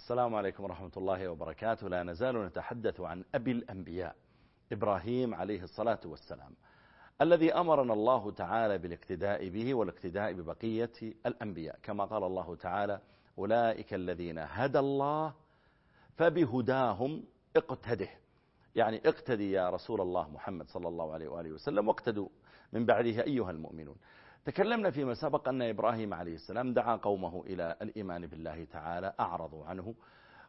السلام عليكم ورحمة الله وبركاته. لا نزال نتحدث عن أبي الأنبياء إبراهيم عليه الصلاة والسلام الذي أمرنا الله تعالى بالاقتداء به والاقتداء ببقية الأنبياء. كما قال الله تعالى أولئك الذين هدى الله فبهداهم اقتده. يعني اقتدي يا رسول الله محمد صلى الله عليه وآله وسلم واقتدوا من بعده أيها المؤمنون. تكلمنا فيما سبق أن إبراهيم عليه السلام دعا قومه إلى الإيمان بالله تعالى أعرضوا عنه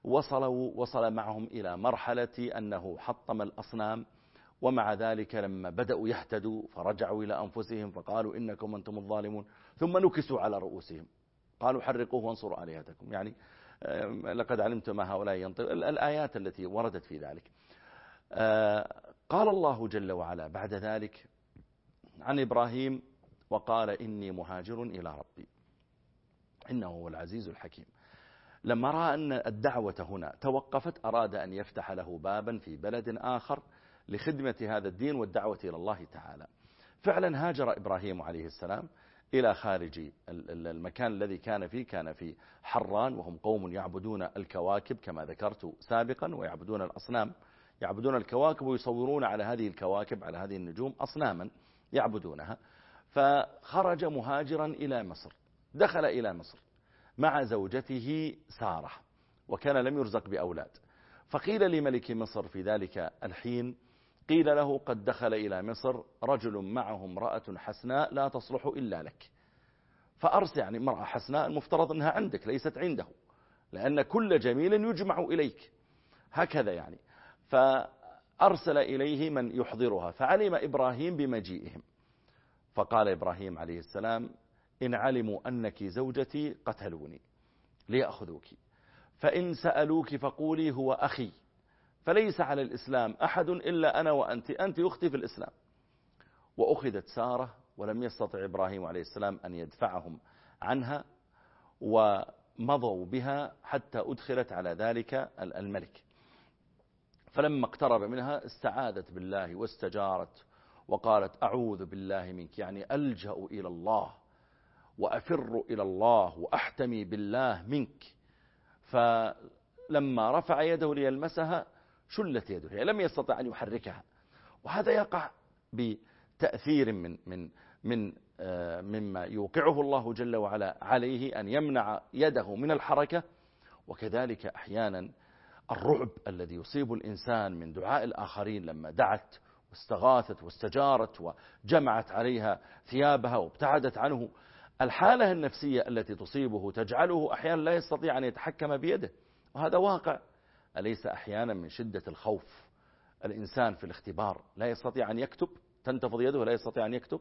وصلوا وصل معهم إلى مرحلة أنه حطم الأصنام ومع ذلك لما بدأوا يهتدوا فرجعوا إلى أنفسهم فقالوا إنكم أنتم الظالمون ثم نكسوا على رؤوسهم. قالوا حرقوه وانصروا آلهتكم. يعني لقد علمت ما هؤلاء ينطق الآيات التي وردت في ذلك. قال الله جل وعلا بعد ذلك عن إبراهيم وقال إني مهاجر إلى ربي. إنه هو العزيز الحكيم. لما رأى أن الدعوة هنا توقفت أراد أن يفتح له بابا في بلد آخر لخدمة هذا الدين والدعوة إلى الله تعالى. فعلا هاجر إبراهيم عليه السلام إلى خارج المكان الذي كان فيه كان في حران وهم قوم يعبدون الكواكب كما ذكرت سابقا ويعبدون الأصنام يعبدون الكواكب ويصورون على هذه الكواكب على هذه النجوم أصناما يعبدونها. فخرج مهاجرا إلى مصر. دخل إلى مصر مع زوجته سارة وكان لم يرزق بأولاد. فقيل لملك مصر في ذلك الحين قيل له قد دخل إلى مصر رجل معه امرأة حسناء لا تصلح إلا لك. فأرسل يعني امرأة حسناء المفترض أنها عندك ليست عنده لأن كل جميل يجمع إليك. هكذا يعني. فأرسل إليه من يحضرها فعلم إبراهيم بمجيئهم. فقال إبراهيم عليه السلام إن علموا أنك زوجتي قتلوني ليأخذوك. فإن سألوك فقولي هو أخي. فليس على الإسلام أحد إلا أنا وأنت أنت أختي في الإسلام. وأخذت سارة ولم يستطع إبراهيم عليه السلام أن يدفعهم عنها ومضوا بها حتى أدخلت على ذلك الملك. فلما اقترب منها استعاذت بالله واستجارت وقالت أعوذ بالله منك يعني ألجأ إلى الله وأفر إلى الله وأحتمي بالله منك. فلما رفع يده ليلمسها شلت يده لم يستطع أن يحركها. وهذا يقع بتأثير من من من مما يوقعه الله جل وعلا عليه أن يمنع يده من الحركة. وكذلك أحيانا الرعب الذي يصيب الإنسان من دعاء الآخرين لما دعت واستغاثت واستجارت وجمعت عليها ثيابها وابتعدت عنه. الحالة النفسية التي تصيبه تجعله أحيانا لا يستطيع أن يتحكم بيده وهذا واقع. أليس أحيانا من شدة الخوف؟ الإنسان في الاختبار لا يستطيع أن يكتب تنتفض يده لا يستطيع أن يكتب.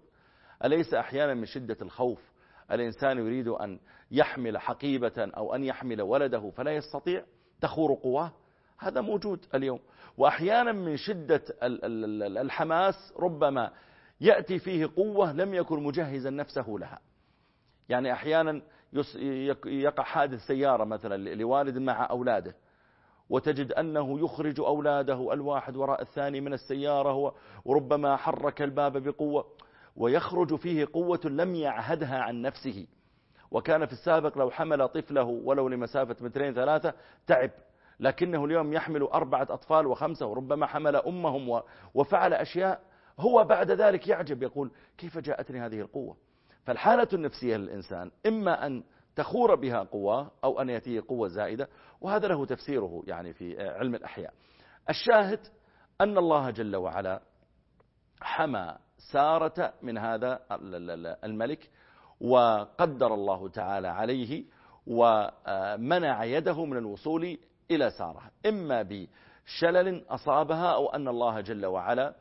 أليس أحيانا من شدة الخوف؟ الإنسان يريد أن يحمل حقيبة أو أن يحمل ولده فلا يستطيع تخور قواه. هذا موجود اليوم. وأحيانا من شدة الحماس ربما يأتي فيه قوة لم يكن مجهزا نفسه لها. يعني أحيانا يقع حادث سيارة مثلا لوالد مع أولاده وتجد أنه يخرج أولاده الواحد وراء الثاني من السيارة وربما حرك الباب بقوة ويخرج فيه قوة لم يعهدها عن نفسه. وكان في السابق لو حمل طفله ولو لمسافة مترين ثلاثة تعب. لكنه اليوم يحمل أربعة أطفال وخمسة وربما حمل أمهم وفعل أشياء. هو بعد ذلك يعجب يقول كيف جاءتني هذه القوة؟ فالحالة النفسية للإنسان إما أن تخور بها قوة أو أن يأتيه قوة زائدة وهذا له تفسيره يعني في علم الأحياء. الشاهد أن الله جل وعلا حمى سارة من هذا الملك وقدر الله تعالى عليه ومنع يده من الوصول إلى سارة. إما بشلل أصابها أو أن الله جل وعلا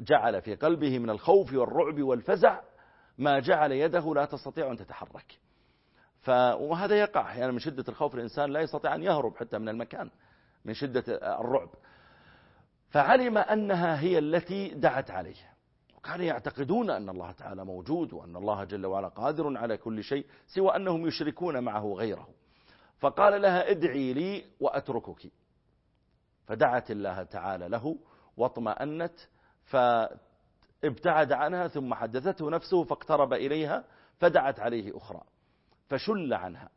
جعل في قلبه من الخوف والرعب والفزع ما جعل يده لا تستطيع أن تتحرك. ف... وهذا يقع. أحيانا يعني من شدة الخوف الإنسان لا يستطيع أن يهرب حتى من المكان من شدة الرعب. فعلم أنها هي التي دعت عليه. وكانوا يعتقدون أن الله تعالى موجود وأن الله جل وعلا قادر على كل شيء سوى أنهم يشركون معه غيره. فقال لها ادعي لي وأتركك. فدعت الله تعالى له واطمأنت فابتعد عنها ثم حدثته نفسه فاقترب إليها فدعت عليه أخرى فشل عنها.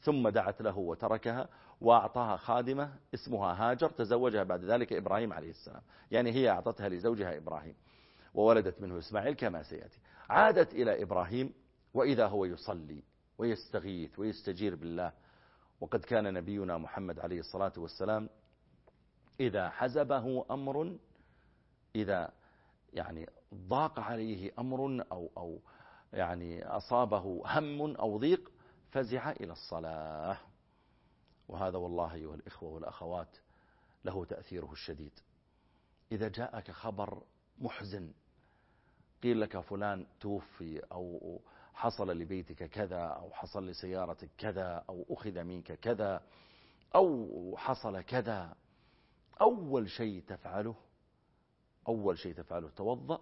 ثم دعت له وتركها وأعطاها خادمة اسمها هاجر تزوجها بعد ذلك إبراهيم عليه السلام. يعني هي أعطتها لزوجها إبراهيم وولدت منه إسماعيل كما سيأتي. عادت إلى إبراهيم وإذا هو يصلي ويستغيث ويستجير بالله وقد كان نبينا محمد عليه الصلاة والسلام إذا حزبه أمر إذا يعني ضاق عليه أمر أو, أو يعني أصابه هم أو ضيق فزع إلى الصلاة. وهذا والله أيها الإخوة والأخوات له تأثيره الشديد. إذا جاءك خبر محزن قيل لك فلان توفي أو حصل لبيتك كذا أو حصل لسيارتك كذا أو أخذ منك كذا أو حصل كذا. أول شيء تفعله أول شيء تفعله توضأ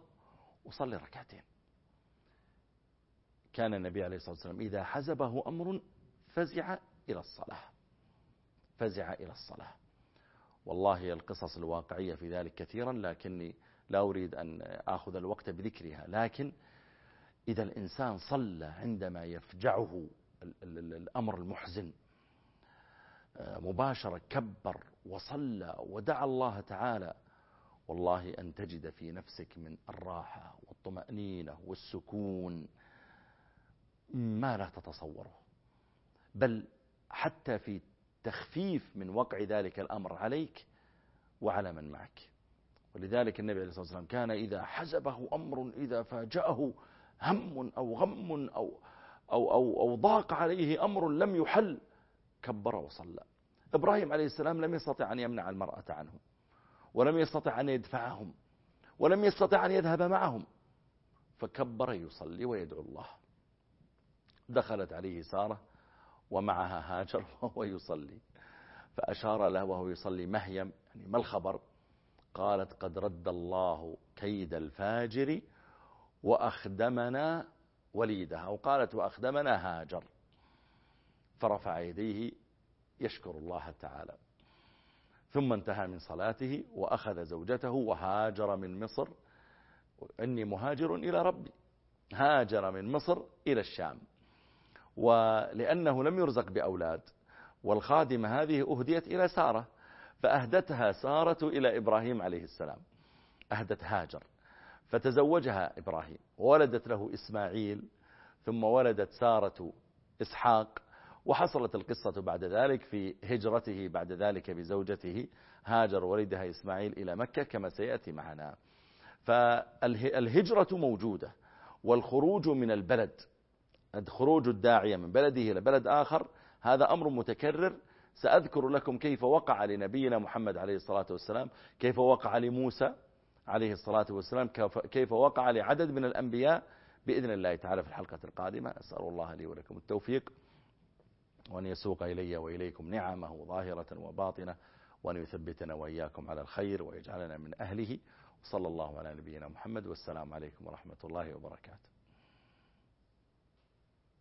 وصلي ركعتين. كان النبي عليه الصلاة والسلام إذا حزبه أمر فزع إلى الصلاة. فزع إلى الصلاة. والله القصص الواقعية في ذلك كثيرا لكني لا أريد أن أخذ الوقت بذكرها لكن إذا الإنسان صلى عندما يفجعه الأمر المحزن مباشرة كبر وصلى ودعا الله تعالى والله أن تجد في نفسك من الراحة والطمأنينة والسكون ما لا تتصوره. بل حتى في تخفيف من وقع ذلك الأمر عليك وعلى من معك. ولذلك النبي عليه الصلاة والسلام كان إذا حزبه أمر إذا فاجأه هم أو غم أو, أو, أو, أو ضاق عليه أمر لم يحل كبر وصلى. إبراهيم عليه السلام لم يستطع أن يمنع المرأة عنهم ولم يستطع أن يدفعهم ولم يستطع أن يذهب معهم فكبر يصلي ويدعو الله. دخلت عليه سارة ومعها هاجر وهو يصلي. فأشار له وهو يصلي مهيم يعني ما الخبر؟ قالت قد رد الله كيد الفاجر وأخدمنا وليدها وقالت وأخدمنا هاجر. فرفع يديه يشكر الله تعالى. ثم انتهى من صلاته وأخذ زوجته وهاجر من مصر. إني مهاجر إلى ربي. هاجر من مصر إلى الشام. ولأنه لم يرزق بأولاد. والخادمة هذه أهديت إلى سارة. فأهدتها سارة إلى إبراهيم عليه السلام. أهدت هاجر. فتزوجها إبراهيم. وولدت له إسماعيل ثم ولدت سارة إسحاق وحصلت القصة بعد ذلك في هجرته بعد ذلك بزوجته هاجر ولدها إسماعيل إلى مكة كما سيأتي معنا. فالهجرة موجودة والخروج من البلد خروج الداعية من بلده إلى بلد آخر هذا أمر متكرر. سأذكر لكم كيف وقع لنبينا محمد عليه الصلاة والسلام كيف وقع لموسى عليه الصلاة والسلام كيف وقع لعدد من الأنبياء بإذن الله تعالى في الحلقة القادمة. أسأل الله لي ولكم التوفيق وأن يسوق إلي وإليكم نعمه ظاهرة وباطنة وأن يثبتنا وإياكم على الخير ويجعلنا من أهله. صلى الله على نبينا محمد والسلام عليكم ورحمة الله وبركاته.